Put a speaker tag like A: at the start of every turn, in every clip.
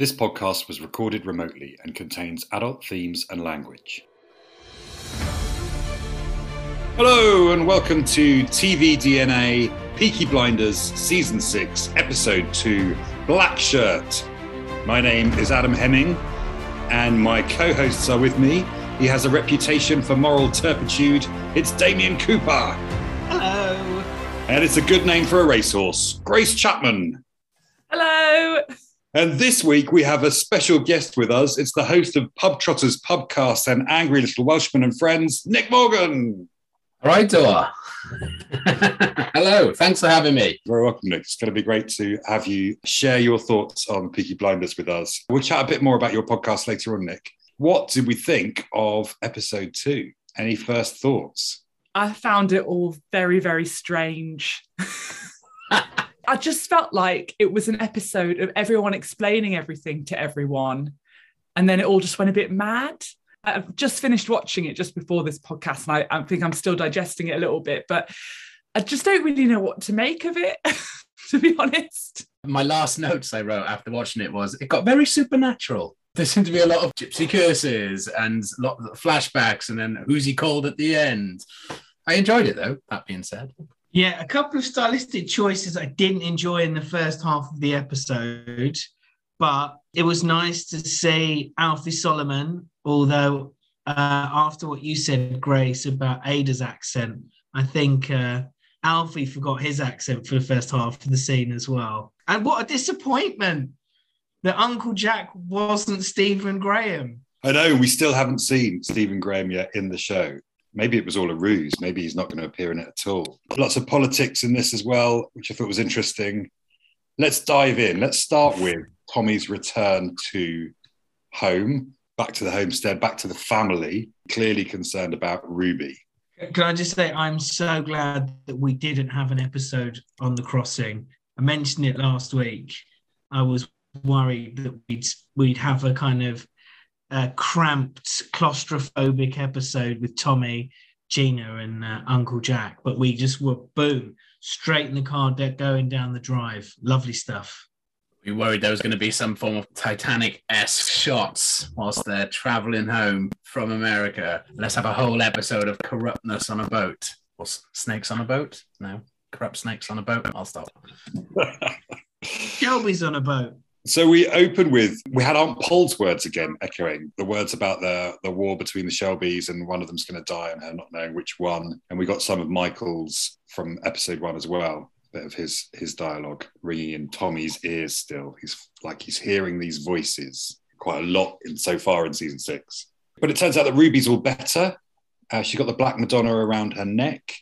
A: This podcast was recorded remotely and contains adult themes and language. Hello, and welcome to TV DNA Peaky Blinders Season 6, Episode 2 Black Shirt. My name is Adam Hemming, and my co hosts are with me. He has a reputation for moral turpitude. It's Damien Cooper.
B: Hello.
A: And it's a good name for a racehorse, Grace Chapman.
C: Hello.
A: And this week we have a special guest with us. It's the host of Pub Trotters Pubcast and Angry Little Welshman and Friends, Nick Morgan.
D: All right, Dora. Hello, thanks for having me.
A: Very welcome, Nick. It's going to be great to have you share your thoughts on Peaky Blinders with us. We'll chat a bit more about your podcast later on, Nick. What did we think of episode two? Any first thoughts?
C: I found it all very, very strange. I just felt like it was an episode of everyone explaining everything to everyone. And then it all just went a bit mad. I've just finished watching it just before this podcast, and I, I think I'm still digesting it a little bit, but I just don't really know what to make of it, to be honest.
D: My last notes I wrote after watching it was it got very supernatural. There seemed to be a lot of gypsy curses and a lot of flashbacks, and then who's he called at the end. I enjoyed it though, that being said.
B: Yeah, a couple of stylistic choices I didn't enjoy in the first half of the episode, but it was nice to see Alfie Solomon. Although, uh, after what you said, Grace, about Ada's accent, I think uh, Alfie forgot his accent for the first half of the scene as well. And what a disappointment that Uncle Jack wasn't Stephen Graham.
A: I know we still haven't seen Stephen Graham yet in the show. Maybe it was all a ruse. Maybe he's not going to appear in it at all. Lots of politics in this as well, which I thought was interesting. Let's dive in. Let's start with Tommy's return to home, back to the homestead, back to the family, clearly concerned about Ruby.
B: Can I just say, I'm so glad that we didn't have an episode on the crossing. I mentioned it last week. I was worried that we'd, we'd have a kind of uh, cramped, claustrophobic episode with Tommy, Gina, and uh, Uncle Jack, but we just were boom straight in the car deck going down the drive. Lovely stuff.
D: We worried there was going to be some form of Titanic esque shots whilst they're traveling home from America. Let's have a whole episode of corruptness on a boat. Or snakes on a boat? No, corrupt snakes on a boat. I'll stop.
B: Shelby's on a boat.
A: So we open with we had Aunt Pol's words again, echoing the words about the the war between the Shelbys and one of them's going to die and her not knowing which one. And we got some of Michael's from episode one as well. A bit of his his dialogue ringing in Tommy's ears still. He's like he's hearing these voices quite a lot in so far in season six. But it turns out that Ruby's all better. Uh, she got the black Madonna around her neck,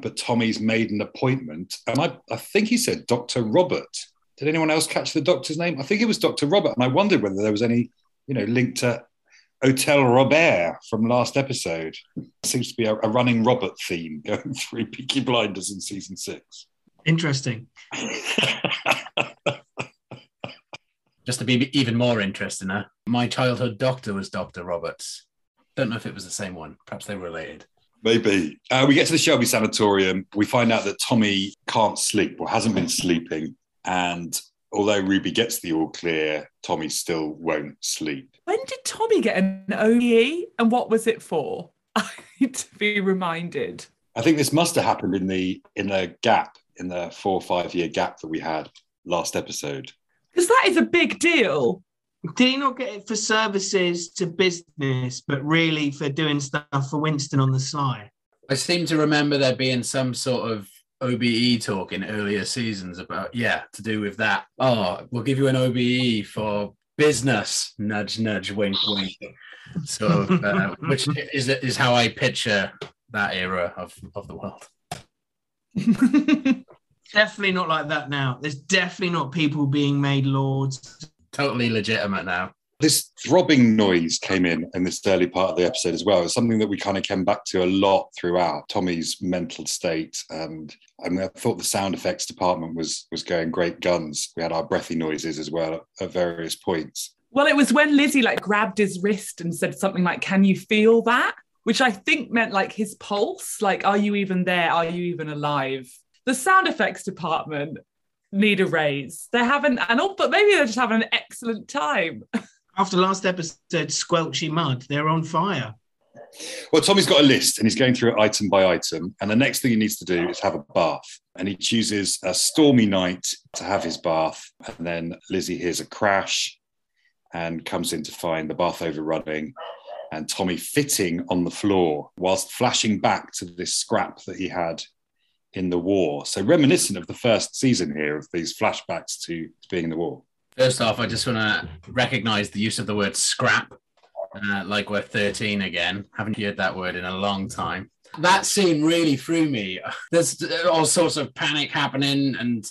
A: but Tommy's made an appointment, and I I think he said Doctor Robert did anyone else catch the doctor's name? I think it was Dr. Robert. And I wondered whether there was any, you know, link to Hotel Robert from last episode. seems to be a, a, running Robert theme going through Peaky Blinders in season six.
B: Interesting.
D: Just to be even more interesting, huh? my childhood doctor was Dr. Roberts. Don't know if it was the same one. Perhaps they were related.
A: Maybe. Uh, we get to the Shelby Sanatorium. We find out that Tommy can't sleep or hasn't been sleeping. And although Ruby gets the all clear, Tommy still won't sleep.
C: When did Tommy get an OBE and what was it for? I need to be reminded.
A: I think this must have happened in the in the gap, in the four or five year gap that we had last episode.
C: Because that is a big deal.
B: Did he not get it for services to business, but really for doing stuff for Winston on the sly?
D: I seem to remember there being some sort of OBE talk in earlier seasons about, yeah, to do with that. Oh, we'll give you an OBE for business, nudge, nudge, wink, wink. So, uh, which is is how I picture that era of, of the world.
B: definitely not like that now. There's definitely not people being made lords.
D: Totally legitimate now
A: this throbbing noise came in in this early part of the episode as well. It's something that we kind of came back to a lot throughout Tommy's mental state, and I, mean, I thought the sound effects department was was going great guns. We had our breathy noises as well at various points.
C: Well, it was when Lizzie like grabbed his wrist and said something like, "Can you feel that?" Which I think meant like his pulse, like, "Are you even there? Are you even alive?" The sound effects department need a raise. They're having, and all, but maybe they're just having an excellent time.
B: After last episode, Squelchy Mud, they're on fire.
A: Well, Tommy's got a list and he's going through it item by item. And the next thing he needs to do is have a bath. And he chooses a stormy night to have his bath. And then Lizzie hears a crash and comes in to find the bath overrunning and Tommy fitting on the floor whilst flashing back to this scrap that he had in the war. So reminiscent of the first season here of these flashbacks to being in the war.
D: First off, I just want to recognize the use of the word scrap, uh, like we're 13 again. Haven't heard that word in a long time. That scene really threw me. There's all sorts of panic happening and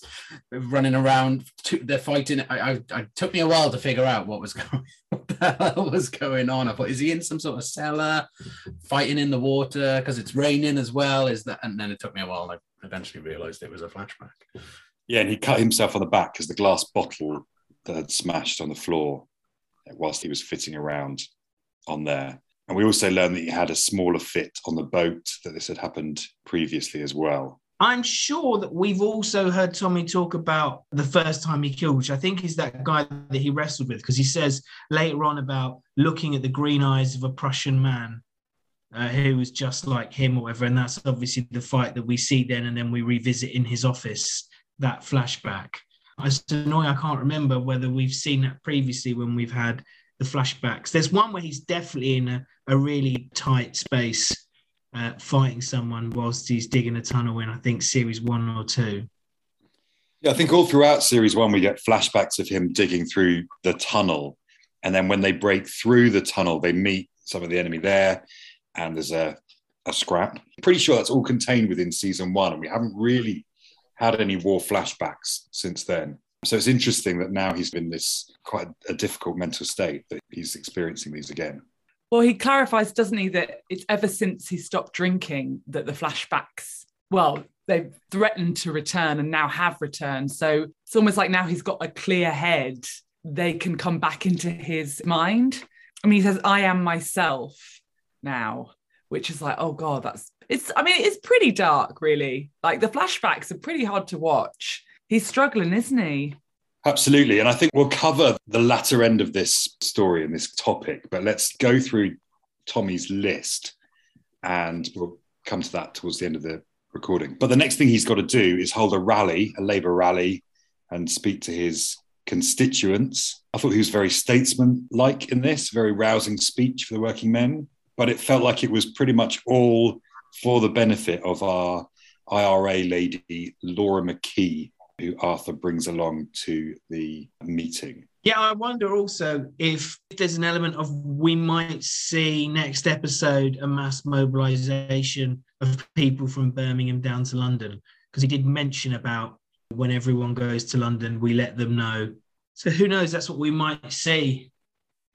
D: running around. They're fighting. I, I, I took me a while to figure out what was going, what the hell was going on. I thought, is he in some sort of cellar, fighting in the water because it's raining as well? Is that? And then it took me a while. And I eventually realized it was a flashback.
A: Yeah, and he cut himself on the back because the glass bottle that had smashed on the floor whilst he was fitting around on there. And we also learned that he had a smaller fit on the boat, that this had happened previously as well.
B: I'm sure that we've also heard Tommy talk about the first time he killed, which I think is that guy that he wrestled with, because he says later on about looking at the green eyes of a Prussian man uh, who was just like him or whatever. And that's obviously the fight that we see then, and then we revisit in his office that flashback. It's annoying, I can't remember whether we've seen that previously when we've had the flashbacks. There's one where he's definitely in a, a really tight space uh, fighting someone whilst he's digging a tunnel in, I think, series one or two.
A: Yeah, I think all throughout series one, we get flashbacks of him digging through the tunnel. And then when they break through the tunnel, they meet some of the enemy there, and there's a, a scrap. Pretty sure that's all contained within season one, and we haven't really had any war flashbacks since then. So it's interesting that now he's in this quite a difficult mental state that he's experiencing these again.
C: Well, he clarifies, doesn't he, that it's ever since he stopped drinking that the flashbacks, well, they've threatened to return and now have returned. So it's almost like now he's got a clear head, they can come back into his mind. I mean, he says, I am myself now, which is like, oh God, that's it's, I mean, it's pretty dark, really. Like the flashbacks are pretty hard to watch. He's struggling, isn't he?
A: Absolutely. And I think we'll cover the latter end of this story and this topic, but let's go through Tommy's list and we'll come to that towards the end of the recording. But the next thing he's got to do is hold a rally, a Labour rally, and speak to his constituents. I thought he was very statesman like in this, very rousing speech for the working men, but it felt like it was pretty much all for the benefit of our IRA lady, Laura McKee, who Arthur brings along to the meeting.
B: Yeah, I wonder also if there's an element of we might see next episode a mass mobilization of people from Birmingham down to London, because he did mention about when everyone goes to London, we let them know. So who knows? That's what we might see.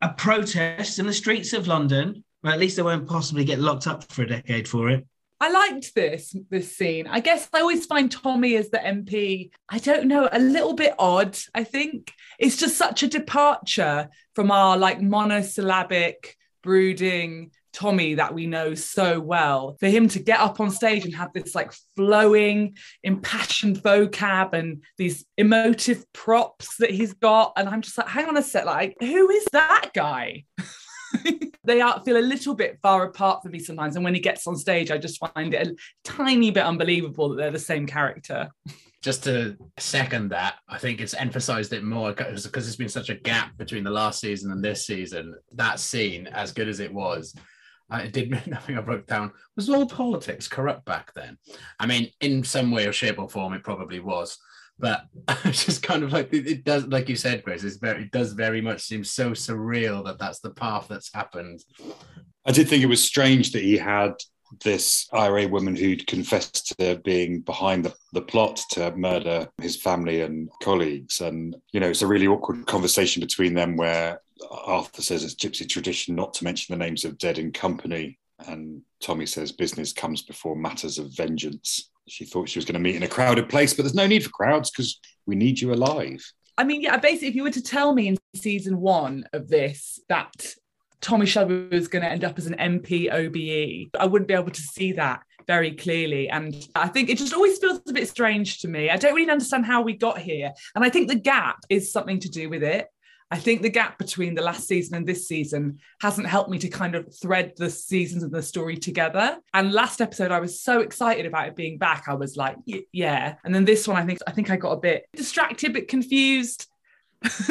B: A protest in the streets of London. Well, at least they won't possibly get locked up for a decade for it.
C: I liked this this scene. I guess I always find Tommy as the MP. I don't know, a little bit odd. I think it's just such a departure from our like monosyllabic brooding Tommy that we know so well. For him to get up on stage and have this like flowing, impassioned vocab and these emotive props that he's got, and I'm just like, hang on a sec, like who is that guy? they are, feel a little bit far apart for me sometimes. And when he gets on stage, I just find it a tiny bit unbelievable that they're the same character.
D: Just to second that, I think it's emphasized it more because there's been such a gap between the last season and this season. That scene, as good as it was, uh, it did nothing I broke down. Was all politics corrupt back then? I mean, in some way or shape or form, it probably was but it's just kind of like it, does like you said Chris it's very it does very much seem so surreal that that's the path that's happened
A: i did think it was strange that he had this IRA woman who'd confessed to being behind the, the plot to murder his family and colleagues. And, you know, it's a really awkward conversation between them where Arthur says it's gypsy tradition not to mention the names of dead in company. And Tommy says business comes before matters of vengeance she thought she was going to meet in a crowded place, but there's no need for crowds because we need you alive.
C: I mean, yeah, basically, if you were to tell me in season one of this that Tommy Shelby was going to end up as an MP OBE, I wouldn't be able to see that very clearly. And I think it just always feels a bit strange to me. I don't really understand how we got here. And I think the gap is something to do with it. I think the gap between the last season and this season hasn't helped me to kind of thread the seasons of the story together. And last episode, I was so excited about it being back. I was like, yeah. And then this one, I think I think I got a bit distracted, a bit confused.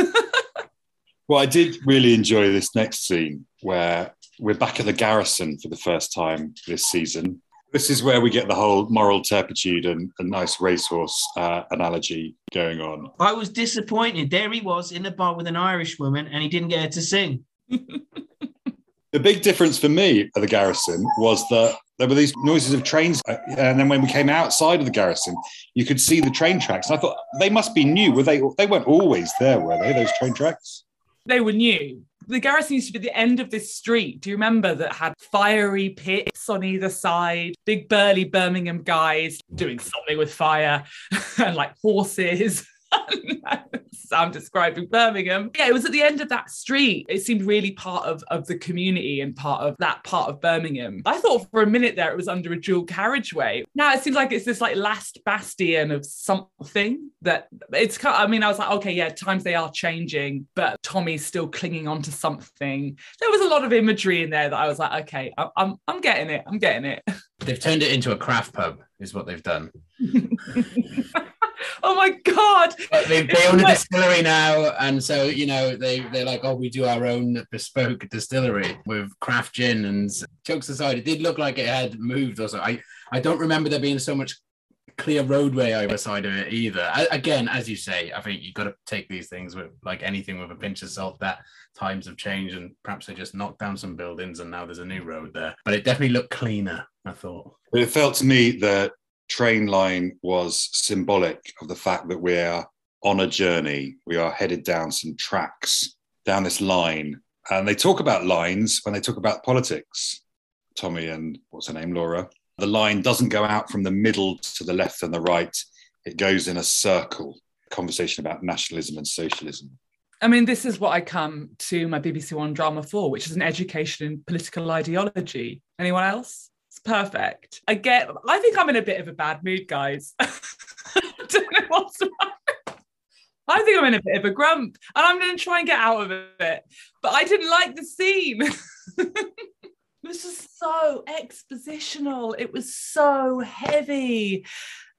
A: well, I did really enjoy this next scene where we're back at the garrison for the first time this season. This is where we get the whole moral turpitude and a nice racehorse uh, analogy going on.
B: I was disappointed. There he was in the bar with an Irish woman, and he didn't get her to sing.
A: the big difference for me at the garrison was that there were these noises of trains, uh, and then when we came outside of the garrison, you could see the train tracks. And I thought they must be new. Were they? They weren't always there, were they? Those train tracks?
C: They were new the garrison used to be the end of this street. Do you remember that had fiery pits on either side, big burly Birmingham guys doing something with fire and like horses? I'm describing Birmingham. Yeah, it was at the end of that street. It seemed really part of, of the community and part of that part of Birmingham. I thought for a minute there it was under a dual carriageway. Now it seems like it's this like last bastion of something that it's kind of, I mean, I was like, okay, yeah, times they are changing, but Tommy's still clinging on to something. There was a lot of imagery in there that I was like, okay, I'm, I'm, I'm getting it. I'm getting it.
D: They've turned it into a craft pub, is what they've done.
C: oh my god!
D: They, they own a distillery now, and so you know they they're like, oh, we do our own bespoke distillery with craft gin. And jokes aside, it did look like it had moved. Also, I I don't remember there being so much clear roadway either side of it either. I, again, as you say, I think you've got to take these things with like anything with a pinch of salt. That times have changed, and perhaps they just knocked down some buildings, and now there's a new road there. But it definitely looked cleaner. I thought.
A: It felt to me that train line was symbolic of the fact that we're on a journey. We are headed down some tracks, down this line. And they talk about lines when they talk about politics. Tommy and what's her name, Laura. The line doesn't go out from the middle to the left and the right, it goes in a circle. Conversation about nationalism and socialism.
C: I mean, this is what I come to my BBC One drama for, which is an education in political ideology. Anyone else? Perfect. I get, I think I'm in a bit of a bad mood, guys. I don't know what's. I think I'm in a bit of a grump and I'm going to try and get out of it. But I didn't like the scene. this is so expositional. It was so heavy.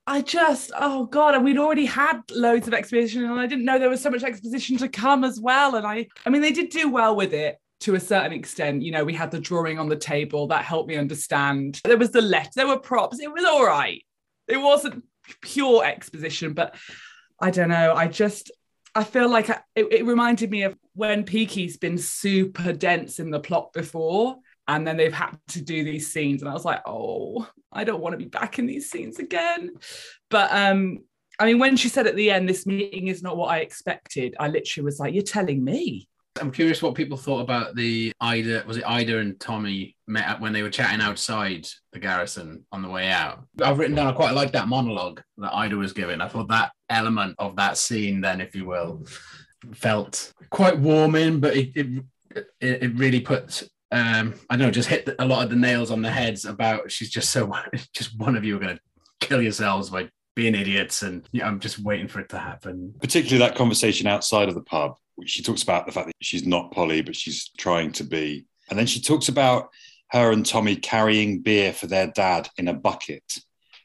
C: I just, oh God, and we'd already had loads of exposition and I didn't know there was so much exposition to come as well. And I, I mean, they did do well with it to a certain extent. You know, we had the drawing on the table that helped me understand. There was the letter, there were props. It was all right. It wasn't pure exposition, but I don't know. I just, I feel like it, it reminded me of when Peaky's been super dense in the plot before. And then they've had to do these scenes. And I was like, oh, I don't want to be back in these scenes again. But um, I mean, when she said at the end, this meeting is not what I expected, I literally was like, you're telling me.
D: I'm curious what people thought about the Ida. Was it Ida and Tommy met up when they were chatting outside the garrison on the way out? I've written down. I quite like that monologue that Ida was giving. I thought that element of that scene, then, if you will, felt quite warming, but it it, it really put. Um, I don't know, just hit a lot of the nails on the heads about she's just so just one of you are going to kill yourselves by being idiots, and I'm just waiting for it to happen.
A: Particularly that conversation outside of the pub she talks about the fact that she's not Polly, but she's trying to be. And then she talks about her and Tommy carrying beer for their dad in a bucket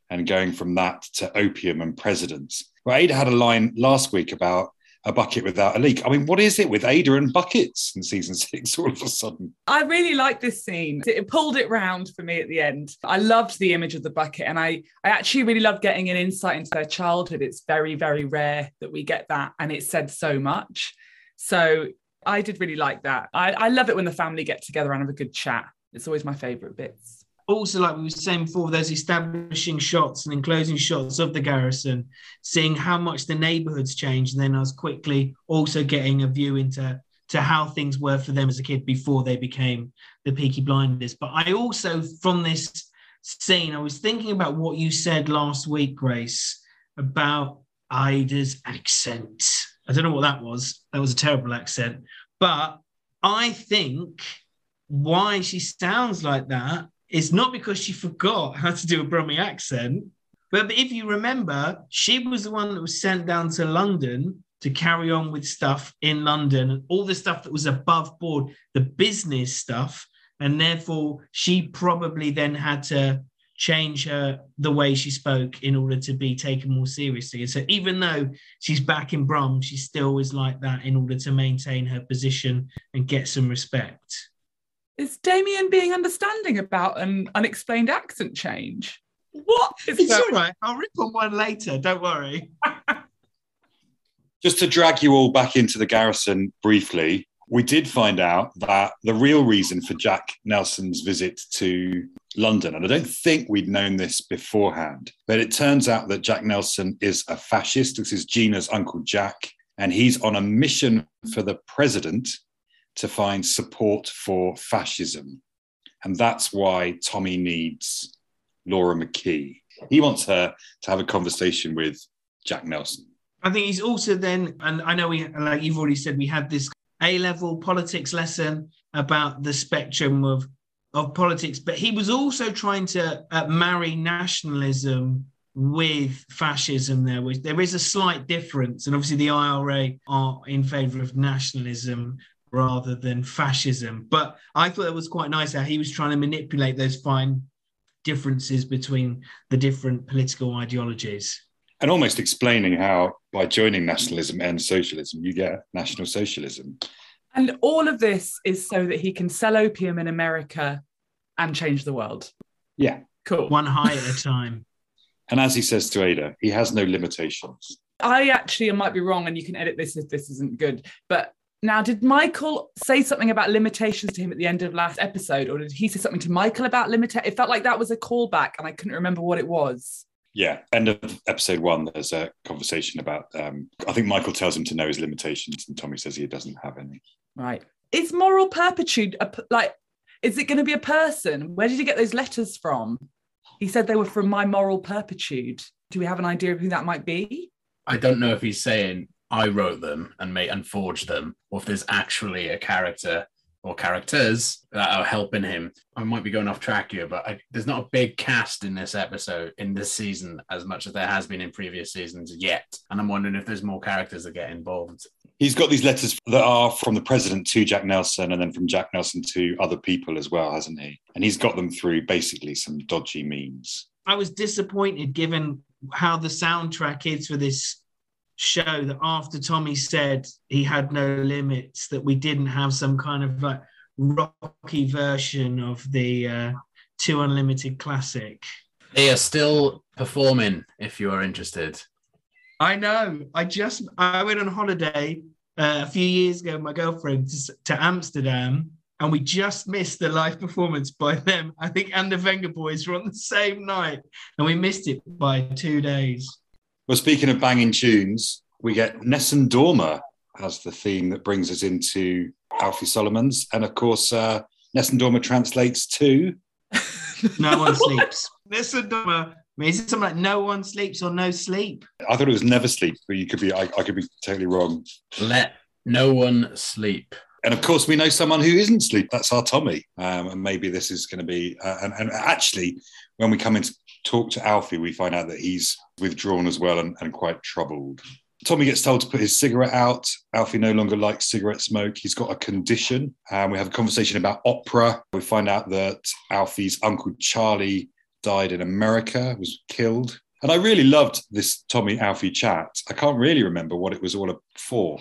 A: and going from that to opium and presidents. Well, Ada had a line last week about a bucket without a leak. I mean, what is it with Ada and buckets in season six all of a sudden?
C: I really like this scene. It pulled it round for me at the end. I loved the image of the bucket and I, I actually really love getting an insight into their childhood. It's very, very rare that we get that. And it said so much. So I did really like that. I, I love it when the family get together and have a good chat. It's always my favourite bits.
B: Also, like we were saying before, those establishing shots and then closing shots of the garrison, seeing how much the neighbourhoods changed, and then I was quickly also getting a view into to how things were for them as a kid before they became the Peaky Blinders. But I also, from this scene, I was thinking about what you said last week, Grace, about Ida's accent I don't know what that was. That was a terrible accent. But I think why she sounds like that is not because she forgot how to do a Brummie accent, but if you remember, she was the one that was sent down to London to carry on with stuff in London and all the stuff that was above board, the business stuff. And therefore, she probably then had to change her the way she spoke in order to be taken more seriously. And so even though she's back in Brum, she still is like that in order to maintain her position and get some respect.
C: Is Damien being understanding about an unexplained accent change? What is
B: It's
C: that?
B: all right. I'll rip on one later. Don't worry.
A: Just to drag you all back into the garrison briefly, we did find out that the real reason for Jack Nelson's visit to London, and I don't think we'd known this beforehand, but it turns out that Jack Nelson is a fascist. This is Gina's Uncle Jack, and he's on a mission for the president to find support for fascism. And that's why Tommy needs Laura McKee. He wants her to have a conversation with Jack Nelson.
B: I think he's also then, and I know we, like you've already said, we had this A level politics lesson about the spectrum of of politics, but he was also trying to uh, marry nationalism with fascism. There was there is a slight difference, and obviously the IRA are in favour of nationalism rather than fascism. But I thought it was quite nice how he was trying to manipulate those fine differences between the different political ideologies.
A: and almost explaining how by joining nationalism and socialism, you get national socialism.
C: And all of this is so that he can sell opium in America and change the world.
A: Yeah.
C: Cool.
B: One high at a time.
A: And as he says to Ada, he has no limitations.
C: I actually I might be wrong, and you can edit this if this isn't good. But now, did Michael say something about limitations to him at the end of last episode, or did he say something to Michael about limit? It felt like that was a callback, and I couldn't remember what it was.
A: Yeah. End of episode one, there's a conversation about, um, I think Michael tells him to know his limitations, and Tommy says he doesn't have any.
C: Right. Is moral perpetuity a p- like? Is it going to be a person? Where did you get those letters from? He said they were from my moral perpetude. Do we have an idea of who that might be?
D: I don't know if he's saying I wrote them and made and forged them, or if there's actually a character or characters that are helping him. I might be going off track here, but I, there's not a big cast in this episode in this season as much as there has been in previous seasons yet. And I'm wondering if there's more characters that get involved.
A: He's got these letters that are from the president to Jack Nelson and then from Jack Nelson to other people as well, hasn't he? And he's got them through basically some dodgy means.
B: I was disappointed given how the soundtrack is for this show that after Tommy said he had no limits, that we didn't have some kind of like rocky version of the uh, Two Unlimited classic.
D: They are still performing if you are interested.
B: I know. I just I went on holiday uh, a few years ago with my girlfriend to, to Amsterdam, and we just missed the live performance by them. I think and the Venga Boys were on the same night, and we missed it by two days.
A: Well, speaking of banging tunes, we get Nessun Dorma as the theme that brings us into Alfie Solomon's. And of course, uh, Nessun Dorma translates to
B: No one sleeps. This is I mean, is it something like no one sleeps or no sleep?
A: I thought it was never sleep, but you could be, I, I could be totally wrong.
D: Let no one sleep.
A: And of course, we know someone who isn't sleep. That's our Tommy. Um, and maybe this is going to be. Uh, and, and actually, when we come in to talk to Alfie, we find out that he's withdrawn as well and, and quite troubled. Tommy gets told to put his cigarette out. Alfie no longer likes cigarette smoke. He's got a condition. Um, we have a conversation about opera. We find out that Alfie's uncle Charlie died in America, was killed. And I really loved this Tommy Alfie chat. I can't really remember what it was all for.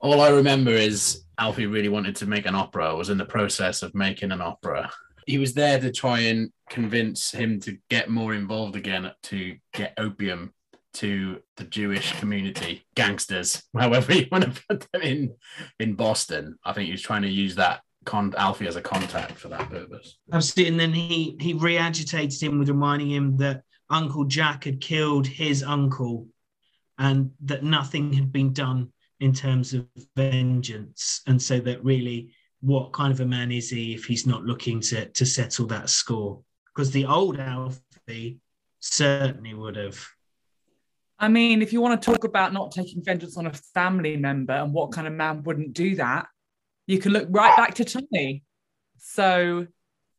D: All I remember is Alfie really wanted to make an opera, was in the process of making an opera. He was there to try and convince him to get more involved again, to get opium to the Jewish community, gangsters, however you want to put them in, in Boston. I think he was trying to use that con- Alfie as a contact for that purpose.
B: Absolutely. And then he he re-agitated him with reminding him that Uncle Jack had killed his uncle and that nothing had been done in terms of vengeance. And so that really what kind of a man is he if he's not looking to to settle that score? Because the old Alfie certainly would have.
C: I mean, if you want to talk about not taking vengeance on a family member and what kind of man wouldn't do that, you can look right back to Tommy. So,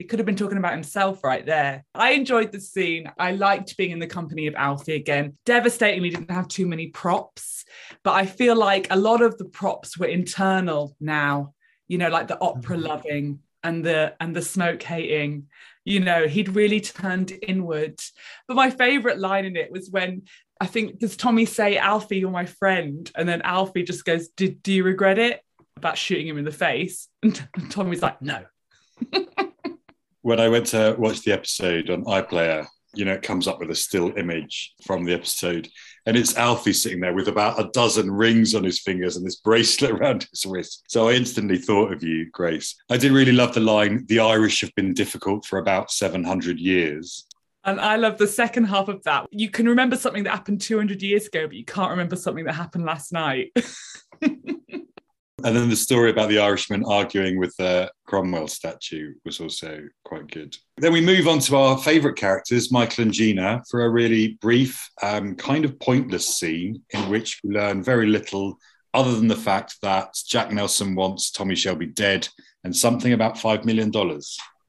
C: He could have been talking about himself right there. I enjoyed the scene. I liked being in the company of Alfie again. Devastatingly didn't have too many props, but I feel like a lot of the props were internal now, you know, like the opera mm-hmm. loving and the and the smoke hating. You know he'd really turned inward. But my favorite line in it was when i think does tommy say alfie you're my friend? And then alfie just goes did do you regret it? About shooting him in the face. And tommy's like no.
A: When I went to watch the episode on iPlayer, you know, it comes up with a still image from the episode. And it's Alfie sitting there with about a dozen rings on his fingers and this bracelet around his wrist. So I instantly thought of you, Grace. I did really love the line, the Irish have been difficult for about 700 years.
C: and I love the second half of that. You can remember something that happened 200 years ago, but you can't remember something that happened last night.
A: And then the story about the Irishman arguing with the Cromwell statue was also quite good. Then we move on to our favourite characters, Michael and Gina, for a really brief, um, kind of pointless scene in which we learn very little other than the fact that Jack Nelson wants Tommy Shelby dead and something about $5 million.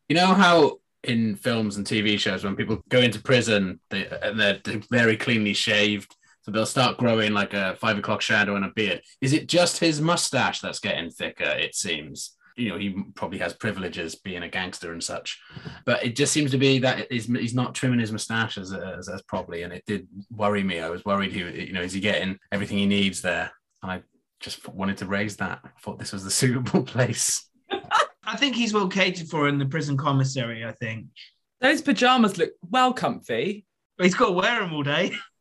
D: You know how in films and TV shows, when people go into prison, they, they're very cleanly shaved, so they'll start growing like a five o'clock shadow and a beard. Is it just his mustache that's getting thicker? It seems. You know, he probably has privileges being a gangster and such, but it just seems to be that he's, he's not trimming his mustache as, as, as probably, and it did worry me. I was worried he, you know, is he getting everything he needs there? And I just wanted to raise that. I thought this was the suitable place.
B: I think he's well catered for in the prison commissary. I think,
C: Those pajamas look well comfy.
B: he's got to wear them all day.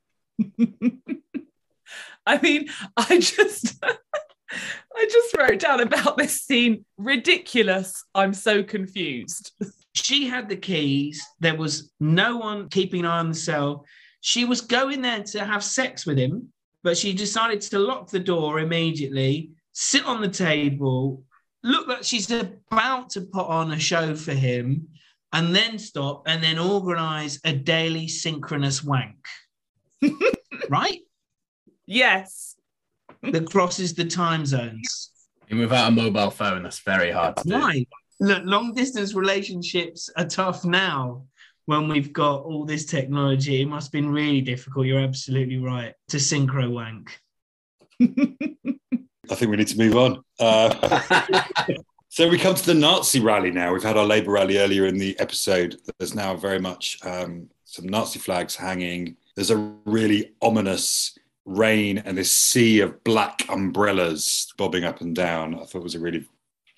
C: I mean, I just I just wrote down about this scene. Ridiculous. I'm so confused.
B: She had the keys. There was no one keeping an eye on the cell. She was going there to have sex with him, but she decided to lock the door immediately, sit on the table, look like she's about to put on a show for him, and then stop and then organize a daily synchronous wank. Right?
C: Yes.
B: That crosses the time zones.
D: And without a mobile phone, that's very hard to do.
B: Right. Look, long distance relationships are tough now when we've got all this technology. It must have been really difficult. You're absolutely right to synchro wank.
A: I think we need to move on. Uh, so we come to the Nazi rally now. We've had our Labour rally earlier in the episode. There's now very much um, some Nazi flags hanging. There's a really ominous rain and this sea of black umbrellas bobbing up and down. I thought it was a really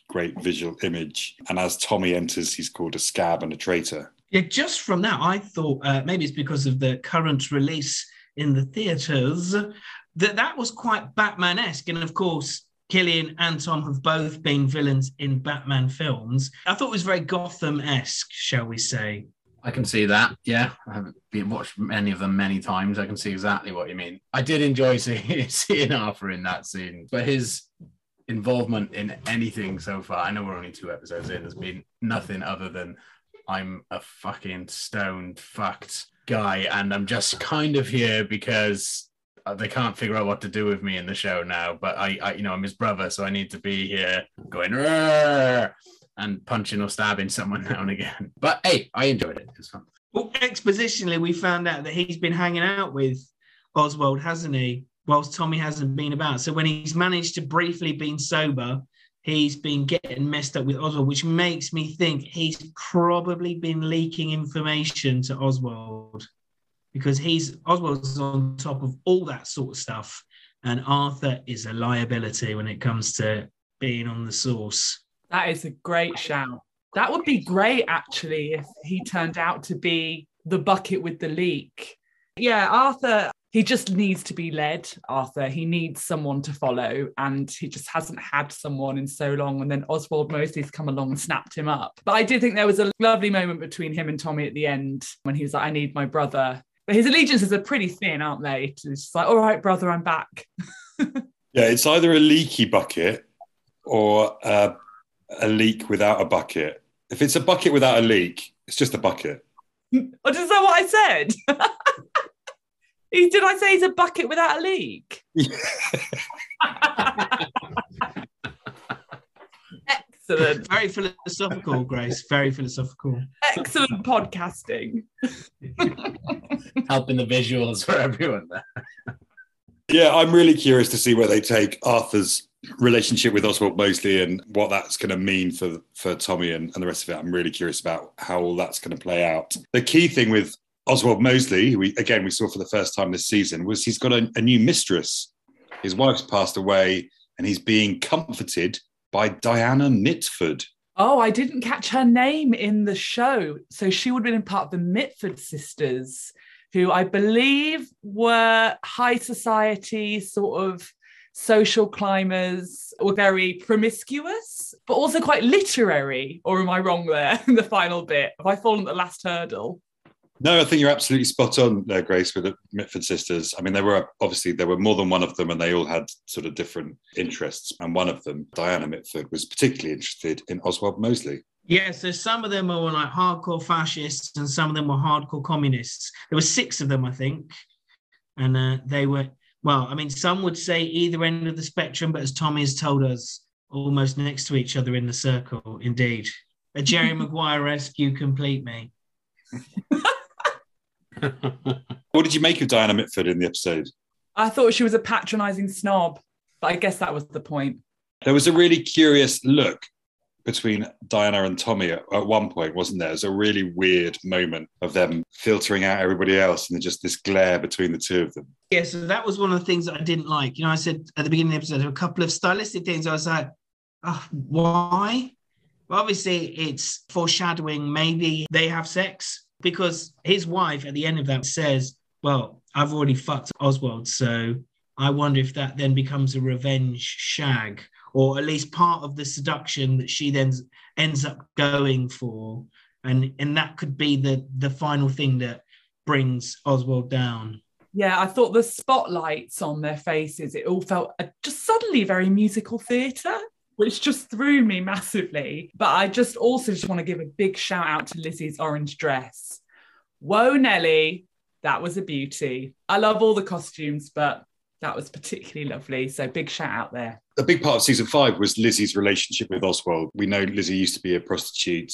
A: great visual image. And as Tommy enters, he's called a scab and a traitor.
B: Yeah, just from that, I thought uh, maybe it's because of the current release in the theatres that that was quite Batman esque. And of course, Cillian and Tom have both been villains in Batman films. I thought it was very Gotham esque, shall we say.
D: I can see that. Yeah, I haven't been watched many of them many times. I can see exactly what you mean. I did enjoy seeing, seeing Arthur in that scene, but his involvement in anything so far, I know we're only two episodes in, has been nothing other than I'm a fucking stoned, fucked guy, and I'm just kind of here because uh, they can't figure out what to do with me in the show now. But I, I you know, I'm his brother, so I need to be here going. "Rrrr," and punching or stabbing someone now and again. But hey, I enjoyed it. It was fun.
B: Well, expositionally, we found out that he's been hanging out with Oswald, hasn't he? Whilst Tommy hasn't been about. So when he's managed to briefly be sober, he's been getting messed up with Oswald, which makes me think he's probably been leaking information to Oswald because he's Oswald's on top of all that sort of stuff. And Arthur is a liability when it comes to being on the source.
C: That is a great shout. That would be great actually if he turned out to be the bucket with the leak. Yeah, Arthur, he just needs to be led, Arthur. He needs someone to follow, and he just hasn't had someone in so long. And then Oswald Mosley's come along and snapped him up. But I did think there was a lovely moment between him and Tommy at the end when he was like, I need my brother. But his allegiances are pretty thin, aren't they? It's just like, all right, brother, I'm back.
A: Yeah, it's either a leaky bucket or uh, a leak without a bucket. If it's a bucket without a leak, it's just a bucket.
C: Oh, is that what I said? Did I say he's a bucket without a leak? Excellent.
B: Very philosophical, Grace. Very philosophical.
C: Excellent podcasting.
D: Helping the visuals for everyone there.
A: Yeah, I'm really curious to see where they take Arthur's relationship with Oswald Mosley and what that's going to mean for for Tommy and, and the rest of it. I'm really curious about how all that's going to play out. The key thing with Oswald Mosley, who we again we saw for the first time this season, was he's got a, a new mistress. His wife's passed away, and he's being comforted by Diana Mitford.
C: Oh, I didn't catch her name in the show. So she would have been part of the Mitford sisters, who I believe were high society sort of social climbers, were very promiscuous, but also quite literary. Or am I wrong there in the final bit? Have I fallen at the last hurdle?
A: No, I think you're absolutely spot on there, Grace, with the Mitford sisters. I mean, there were obviously there were more than one of them, and they all had sort of different interests. And one of them, Diana Mitford, was particularly interested in Oswald Mosley.
B: Yeah, so some of them were like hardcore fascists, and some of them were hardcore communists. There were six of them, I think, and uh, they were well. I mean, some would say either end of the spectrum, but as Tommy has told us, almost next to each other in the circle. Indeed, a Jerry Maguire rescue complete me.
A: What did you make of Diana Mitford in the episode?
C: I thought she was a patronizing snob, but I guess that was the point.
A: There was a really curious look between Diana and Tommy at, at one point, wasn't there? It was a really weird moment of them filtering out everybody else and just this glare between the two of them.
B: Yeah, so that was one of the things that I didn't like. You know, I said at the beginning of the episode, a couple of stylistic things. I was like, oh, why? Well, obviously, it's foreshadowing. Maybe they have sex because his wife at the end of that says, Well, I've already fucked Oswald. So I wonder if that then becomes a revenge shag, or at least part of the seduction that she then ends up going for. And, and that could be the, the final thing that brings Oswald down.
C: Yeah, I thought the spotlights on their faces, it all felt uh, just suddenly very musical theatre, which just threw me massively. But I just also just want to give a big shout out to Lizzie's orange dress. Whoa, Nelly, that was a beauty. I love all the costumes, but that was particularly lovely. So big shout out there.
A: A big part of season five was Lizzie's relationship with Oswald. We know Lizzie used to be a prostitute,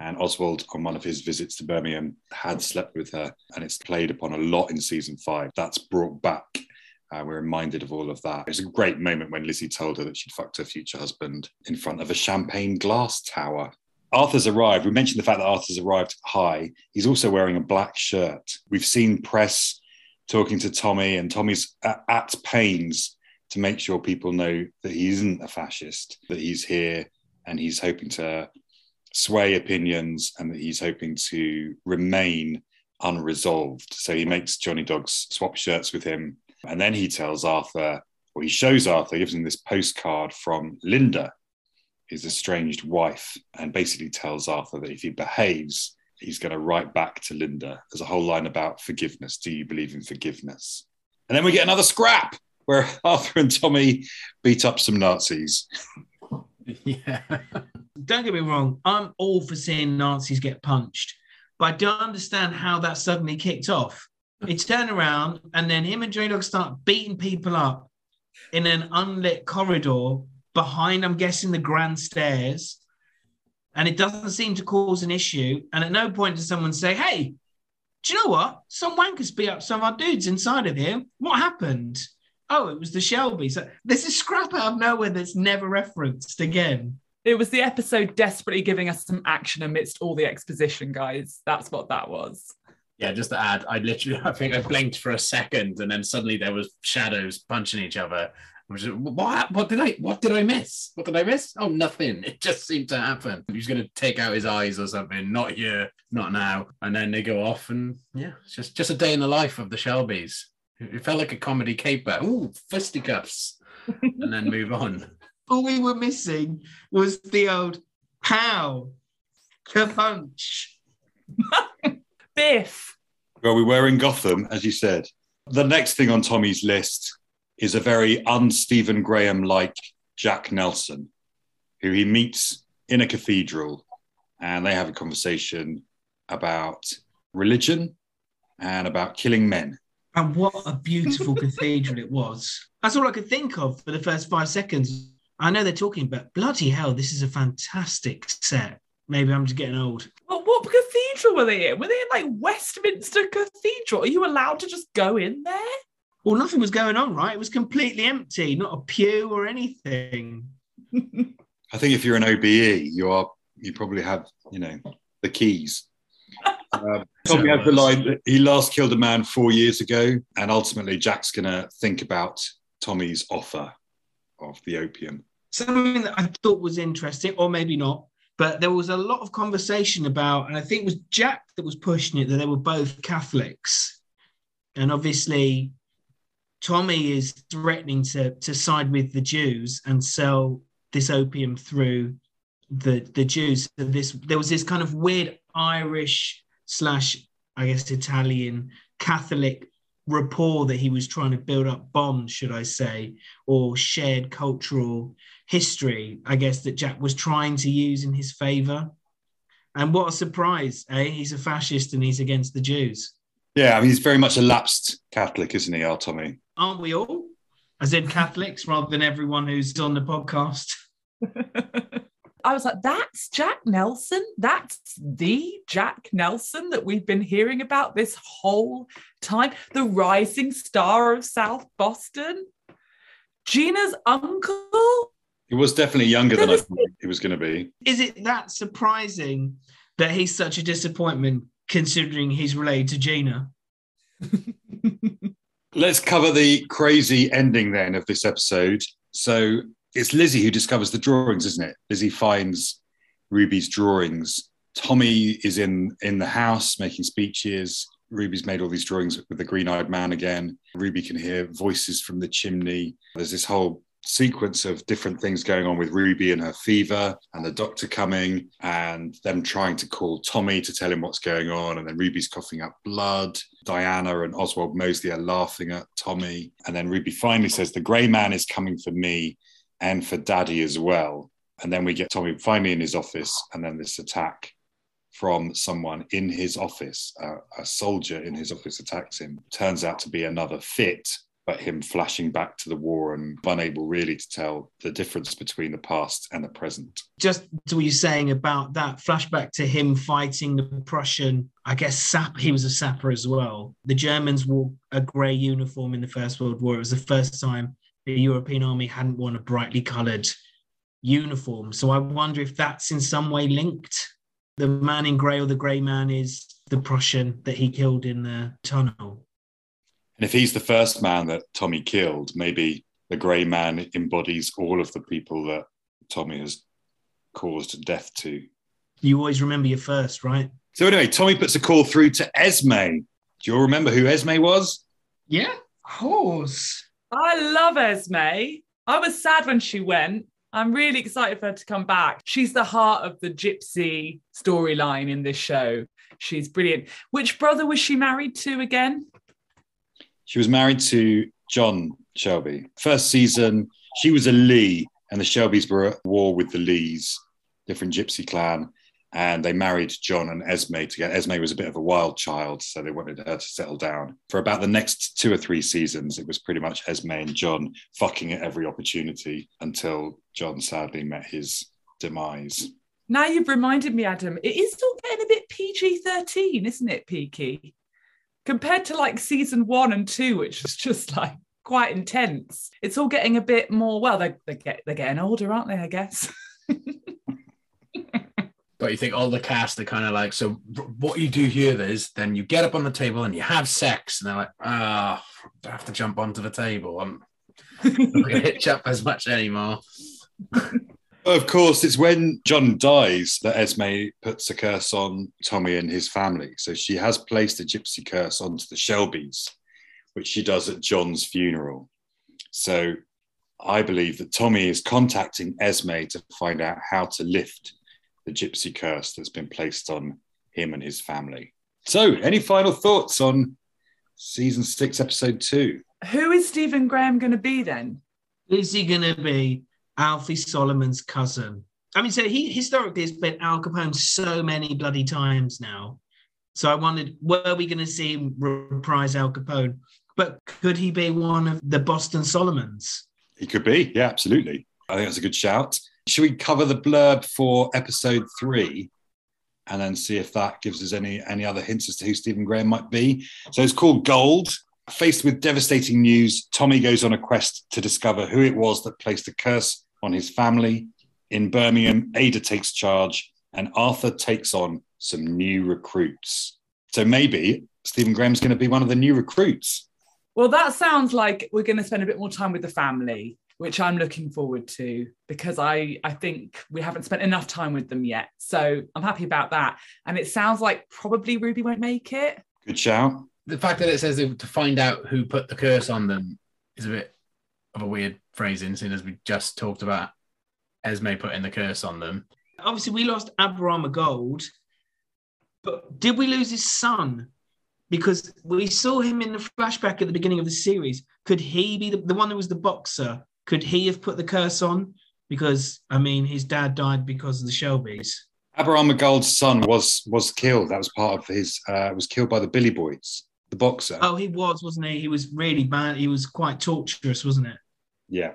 A: and Oswald, on one of his visits to Birmingham, had slept with her, and it's played upon a lot in season five. That's brought back. Uh, we're reminded of all of that. It was a great moment when Lizzie told her that she'd fucked her future husband in front of a champagne glass tower. Arthur's arrived. We mentioned the fact that Arthur's arrived high. He's also wearing a black shirt. We've seen press talking to Tommy, and Tommy's at, pains to make sure people know that he isn't a fascist, that he's here and he's hoping to sway opinions and that he's hoping to remain unresolved. So he makes Johnny Dogs swap shirts with him. And then he tells Arthur, or he shows Arthur, gives him this postcard from Linda, his estranged wife, and basically tells Arthur that if he behaves, he's going to write back to Linda. There's a whole line about forgiveness. Do you believe in forgiveness? And then we get another scrap where Arthur and Tommy beat up some Nazis.
D: yeah.
B: Don't get me wrong, I'm all for seeing Nazis get punched, but I don't understand how that suddenly kicked off. It turned around, and then him and Johnny Dog start beating people up in an unlit corridor behind, I'm guessing, the grand stairs. And it doesn't seem to cause an issue. And at no point does someone say, Hey, do you know what? Some wankers beat up some of our dudes inside of here. What happened? Oh, it was the Shelby. So there's a scrap out of nowhere that's never referenced again.
C: It was the episode desperately giving us some action amidst all the exposition, guys. That's what that was.
D: Yeah, just to add, I literally, I think I blinked for a second, and then suddenly there was shadows punching each other. I was just, what? What did I? What did I miss? What did I miss? Oh, nothing. It just seemed to happen. He's going to take out his eyes or something. Not here, not now. And then they go off, and yeah, it's just just a day in the life of the Shelbys. It felt like a comedy caper. Ooh, fisticuffs, and then move on.
B: All we were missing was the old pow, punch.
C: Biff.
A: Well, we were in Gotham, as you said. The next thing on Tommy's list is a very un Stephen Graham like Jack Nelson, who he meets in a cathedral, and they have a conversation about religion and about killing men.
B: And what a beautiful cathedral it was. That's all I could think of for the first five seconds. I know they're talking, but bloody hell, this is a fantastic set. Maybe I'm just getting old.
C: Well, what cathedral were they in? Were they in like Westminster Cathedral? Are you allowed to just go in there?
B: Well, nothing was going on, right? It was completely empty, not a pew or anything.
A: I think if you're an OBE, you are you probably have you know the keys. Uh, Tommy has the line that he last killed a man four years ago, and ultimately Jack's going to think about Tommy's offer of the opium.
B: Something that I thought was interesting, or maybe not, but there was a lot of conversation about, and I think it was Jack that was pushing it, that they were both Catholics. And obviously, Tommy is threatening to, to side with the Jews and sell this opium through the, the Jews. So this there was this kind of weird Irish slash, I guess, Italian Catholic rapport that he was trying to build up bonds, should I say, or shared cultural history, I guess, that Jack was trying to use in his favor. And what a surprise, eh? He's a fascist and he's against the Jews.
A: Yeah, I mean, he's very much a lapsed Catholic, isn't he, our Tommy?
B: Aren't we all? As in Catholics rather than everyone who's on the podcast.
C: I was like, that's Jack Nelson. That's the Jack Nelson that we've been hearing about this whole time. The rising star of South Boston. Gina's uncle.
A: He was definitely younger than I thought he was going to be.
B: Is it that surprising that he's such a disappointment considering he's related to Gina?
A: Let's cover the crazy ending then of this episode. So it's Lizzie who discovers the drawings, isn't it? Lizzie finds Ruby's drawings. Tommy is in in the house making speeches. Ruby's made all these drawings with the green-eyed man again. Ruby can hear voices from the chimney. There's this whole sequence of different things going on with Ruby and her fever, and the doctor coming, and them trying to call Tommy to tell him what's going on, and then Ruby's coughing up blood. Diana and Oswald Mosley are laughing at Tommy, and then Ruby finally says, "The grey man is coming for me." and for Daddy as well. And then we get Tommy finally in his office, and then this attack from someone in his office, uh, a soldier in his office attacks him. Turns out to be another fit, but him flashing back to the war and unable really to tell the difference between the past and the present.
B: Just to what you're saying about that flashback to him fighting the Prussian, I guess sap, he was a sapper as well. The Germans wore a grey uniform in the First World War. It was the first time the European army hadn't worn a brightly coloured uniform. So I wonder if that's in some way linked. The man in grey or the grey man is the Prussian that he killed in the tunnel.
A: And if he's the first man that Tommy killed, maybe the grey man embodies all of the people that Tommy has caused death to.
B: You always remember your first, right?
A: So anyway, Tommy puts a call through to Esme. Do you all remember who Esme was?
B: Yeah, of course.
C: I love Esme. I was sad when she went. I'm really excited for her to come back. She's the heart of the gypsy storyline in this show. She's brilliant. Which brother was she married to again?
A: She was married to John Shelby. First season, she was a Lee, and the Shelbys were at war with the Lees, different gypsy clan and they married John and Esme together. Esme was a bit of a wild child, so they wanted her to settle down. For about the next two or three seasons, it was pretty much Esme and John fucking at every opportunity until John sadly met his demise.
C: Now you've reminded me, Adam, it is still getting a bit PG 13, isn't it, Peaky? Compared to like season one and two, which was just like quite intense. It's all getting a bit more, well, they're, they're, get, they're getting older, aren't they, I guess?
D: But you think all the cast are kind of like, so what you do here is then you get up on the table and you have sex, and they're like, ah, oh, I have to jump onto the table. I'm not going to hitch up as much anymore.
A: Of course, it's when John dies that Esme puts a curse on Tommy and his family. So she has placed a gypsy curse onto the Shelbys, which she does at John's funeral. So I believe that Tommy is contacting Esme to find out how to lift the gypsy curse that's been placed on him and his family. So, any final thoughts on season six, episode two?
C: Who is Stephen Graham going to be then?
B: Is he going to be Alfie Solomon's cousin? I mean, so he historically has been Al Capone so many bloody times now. So I wondered, were we going to see him reprise Al Capone? But could he be one of the Boston Solomons?
A: He could be, yeah, absolutely. I think that's a good shout. Should we cover the blurb for episode three? And then see if that gives us any any other hints as to who Stephen Graham might be. So it's called Gold. Faced with devastating news, Tommy goes on a quest to discover who it was that placed a curse on his family. In Birmingham, Ada takes charge and Arthur takes on some new recruits. So maybe Stephen Graham's going to be one of the new recruits.
C: Well, that sounds like we're going to spend a bit more time with the family, which I'm looking forward to because I I think we haven't spent enough time with them yet. So I'm happy about that. And it sounds like probably Ruby won't make it.
A: Good shout.
D: The fact that it says to find out who put the curse on them is a bit of a weird phrasing, seeing as we just talked about Esme putting the curse on them.
B: Obviously, we lost Abraham Gold, but did we lose his son? Because we saw him in the flashback at the beginning of the series. Could he be the, the one that was the boxer? Could he have put the curse on? Because I mean, his dad died because of the Shelbys.
A: Abraham Gold's son was was killed. That was part of his. Uh, was killed by the Billy Boys, the boxer.
B: Oh, he was, wasn't he? He was really bad. He was quite torturous, wasn't it?
A: Yeah,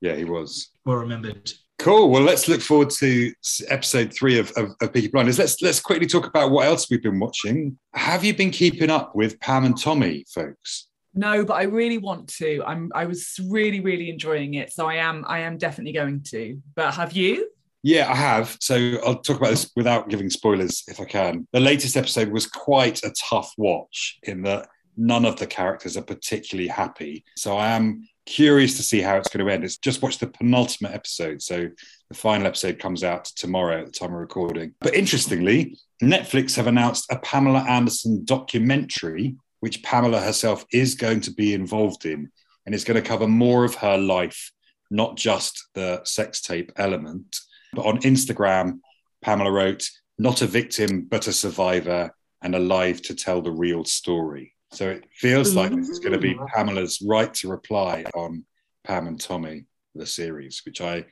A: yeah, he was.
B: Well remembered.
A: Cool. Well, let's look forward to episode three of, of, of Peaky Blinders. Let's let's quickly talk about what else we've been watching. Have you been keeping up with Pam and Tommy, folks?
C: No, but I really want to. I'm I was really, really enjoying it. So I am I am definitely going to. But have you?
A: Yeah, I have. So I'll talk about this without giving spoilers if I can. The latest episode was quite a tough watch in that none of the characters are particularly happy. So I am curious to see how it's going to end. It's just watched the penultimate episode. So the final episode comes out tomorrow at the time of recording. But interestingly, Netflix have announced a Pamela Anderson documentary, which Pamela herself is going to be involved in. And it's going to cover more of her life, not just the sex tape element. But on Instagram, Pamela wrote, not a victim, but a survivor and alive to tell the real story. So it feels like this is going to be mm. Pamela's right to reply on Pam and Tommy, the series, which I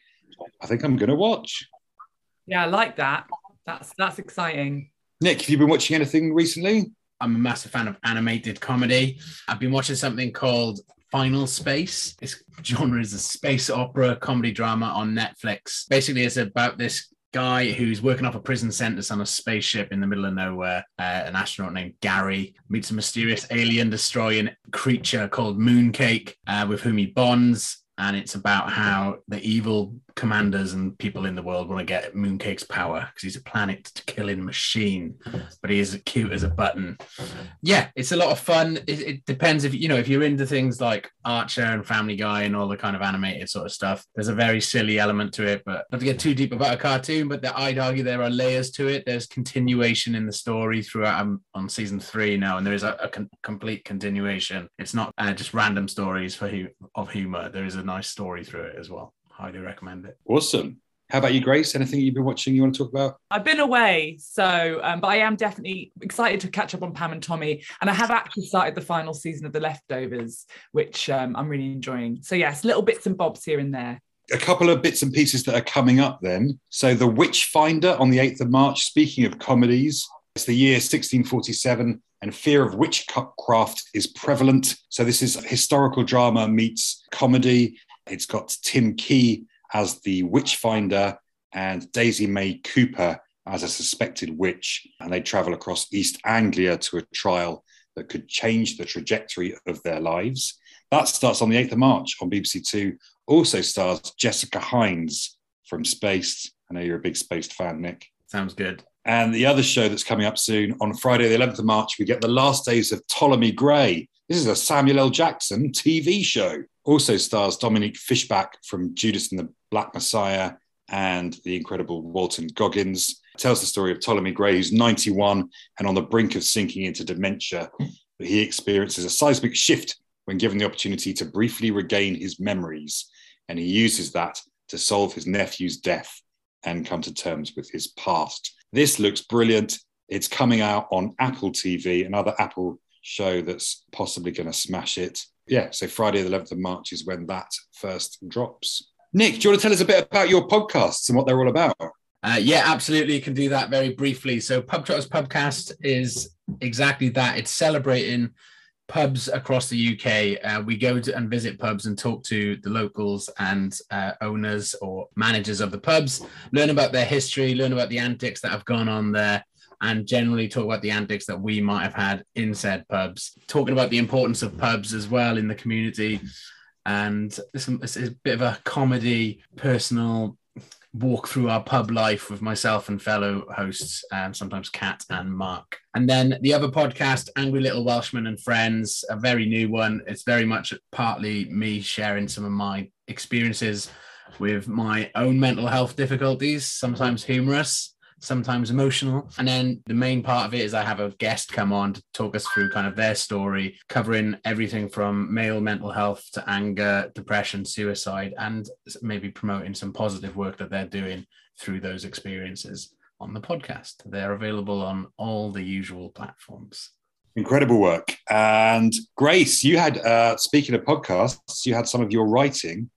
A: I think I'm going to watch.
C: Yeah, I like that. That's that's exciting.
A: Nick, have you been watching anything recently?
D: I'm a massive fan of animated comedy. I've been watching something called Final Space. This genre is a space opera comedy drama on Netflix. Basically, it's about this guy who's working off a prison sentence on a spaceship in the middle of nowhere. Uh, an astronaut named Gary meets a mysterious alien destroying creature called Mooncake, uh, with whom he bonds. And it's about how the evil commanders and people in the world want to get Mooncake's power because he's a planet killing machine, but he is cute as a button. Yeah, it's a lot of fun. It, it, depends if you know if you're into things like Archer and Family Guy and all the kind of animated sort of stuff. There's a very silly element to it, but not to get too deep about a cartoon. But the, I'd argue there are layers to it. There's continuation in the story throughout. I'm um, on season three now, and there is a, a con- complete continuation. It's not uh, just random stories for hu- of humor. There is a nice story through it as well highly recommend it.
A: Awesome. How about you, Grace? Anything you've been watching you want to talk about?
C: I've been away, so um, but I am definitely excited to catch up on Pam and Tommy, and I have actually started the final season of The Leftovers, which um, I'm really enjoying. So yes, little bits and bobs here and there.
A: A couple of bits and pieces that are coming up then. So The Witchfinder on the 8th of March. Speaking of comedies, it's the year 1647 and fear of witchcraft is prevalent. So this is historical drama meets comedy. It's got Tim Key as the witchfinder and Daisy May Cooper as a suspected witch. And they travel across East Anglia to a trial that could change the trajectory of their lives. That starts on the 8th of March on BBC Two. Also stars Jessica Hynes from Spaced. I know you're a big Spaced fan, Nick.
D: Sounds good.
A: And the other show that's coming up soon on Friday, the 11th of March, we get the last days of Ptolemy Grey. This is a Samuel L. Jackson TV show. Also stars Dominique Fishback from Judas and the Black Messiah and the incredible Walton Goggins. It tells the story of Ptolemy Grey, who's 91 and on the brink of sinking into dementia. But he experiences a seismic shift when given the opportunity to briefly regain his memories. And he uses that to solve his nephew's death and come to terms with his past. This looks brilliant. It's coming out on Apple TV, another Apple show that's possibly going to smash it yeah, so Friday, the 11th of March is when that first drops. Nick, do you want to tell us a bit about your podcasts and what they're all about?
D: Uh, yeah, absolutely. You can do that very briefly. So, Pub Trotters Pubcast is exactly that. It's celebrating pubs across the UK. Uh, we go to and visit pubs and talk to the locals and uh, owners or managers of the pubs, learn about their history, learn about the antics that have gone on there. And generally talk about the antics that we might have had in said pubs. Talking about the importance of pubs as well in the community, and it's, it's a bit of a comedy, personal walk through our pub life with myself and fellow hosts, and sometimes Kat and Mark. And then the other podcast, Angry Little Welshman and Friends, a very new one. It's very much partly me sharing some of my experiences with my own mental health difficulties, sometimes humorous, sometimes emotional. And then the main part of it is I have a guest come on to talk us through kind of their story, covering everything from male mental health to anger, depression, suicide, and maybe promoting some positive work that they're doing through those experiences on the podcast. They're available on all the usual platforms.
A: Incredible work. And Grace, you had, uh, speaking of podcasts, you had some of your writing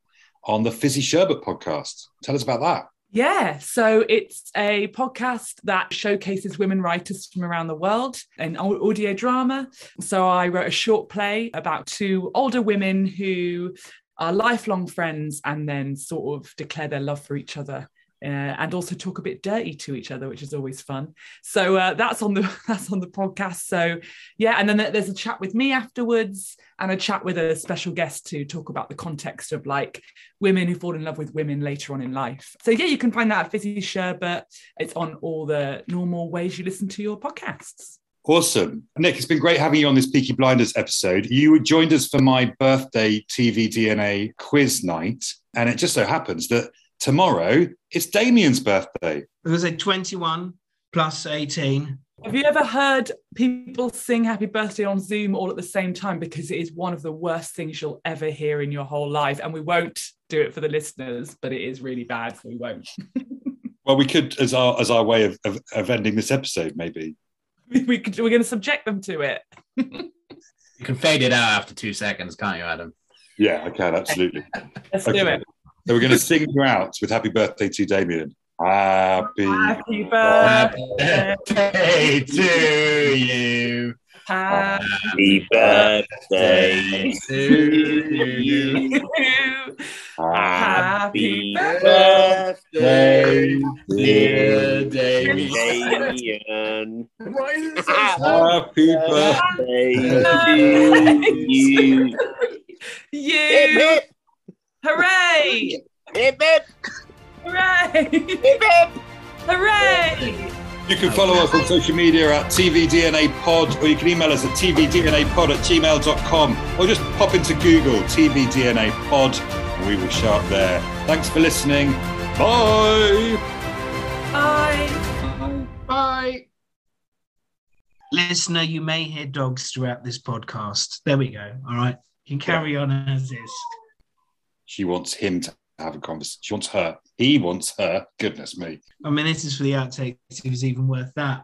A: on the Fizzy Sherbet podcast. Tell us about that.
C: Yeah, so it's a podcast that showcases women writers from around the world in audio drama. So I wrote a short play about two older women who are lifelong friends and then sort of declare their love for each other uh, and also talk a bit dirty to each other, which is always fun. So uh, that's on the that's on the podcast. So yeah, and then there's a chat with me afterwards, and a chat with a special guest to talk about the context of like women who fall in love with women later on in life. So yeah, you can find that at Fizzy Sherbet. It's on all the normal ways you listen to your podcasts.
A: Awesome. Nick, it's been great having you on this Peaky Blinders episode. You joined us for my birthday TV DNA quiz night. And it just so happens that tomorrow it's Damien's birthday.
B: It was a 21 plus 18.
C: Have you ever heard people sing happy birthday on Zoom all at the same time? Because it is one of the worst things you'll ever hear in your whole life. And we won't do it for the listeners, but it is really bad, so we won't.
A: well, we could as our as our way of, of, of ending this episode, maybe.
C: we could, we're going to subject them to it.
D: you can fade it out after two seconds, can't you, Adam?
A: Yeah, I can, absolutely.
C: Let's okay. do it.
A: So we're going to sing you out with happy birthday to Damien. Happy,
C: happy birthday
D: to you.
E: Happy birthday to you. Happy birthday, dear Damien.
A: Happy birthday
E: to you.
C: You. Hooray!
E: Hip hip!
C: Hooray!
E: Hip hip!
C: Hooray!
A: You can follow us on social media at TVDNA Pod, or you can email us at tvdnapod at gmail.com, or just pop into Google TVDNA Pod, and we will show up there. Thanks for listening. Bye.
C: Bye.
B: Bye. Listener, you may hear dogs throughout this podcast. There we go. All right. You can carry on as is.
A: She wants him to have a conversation. She wants her. He wants her. Goodness me.
B: I mean, this is for the outtakes. It was even worth that.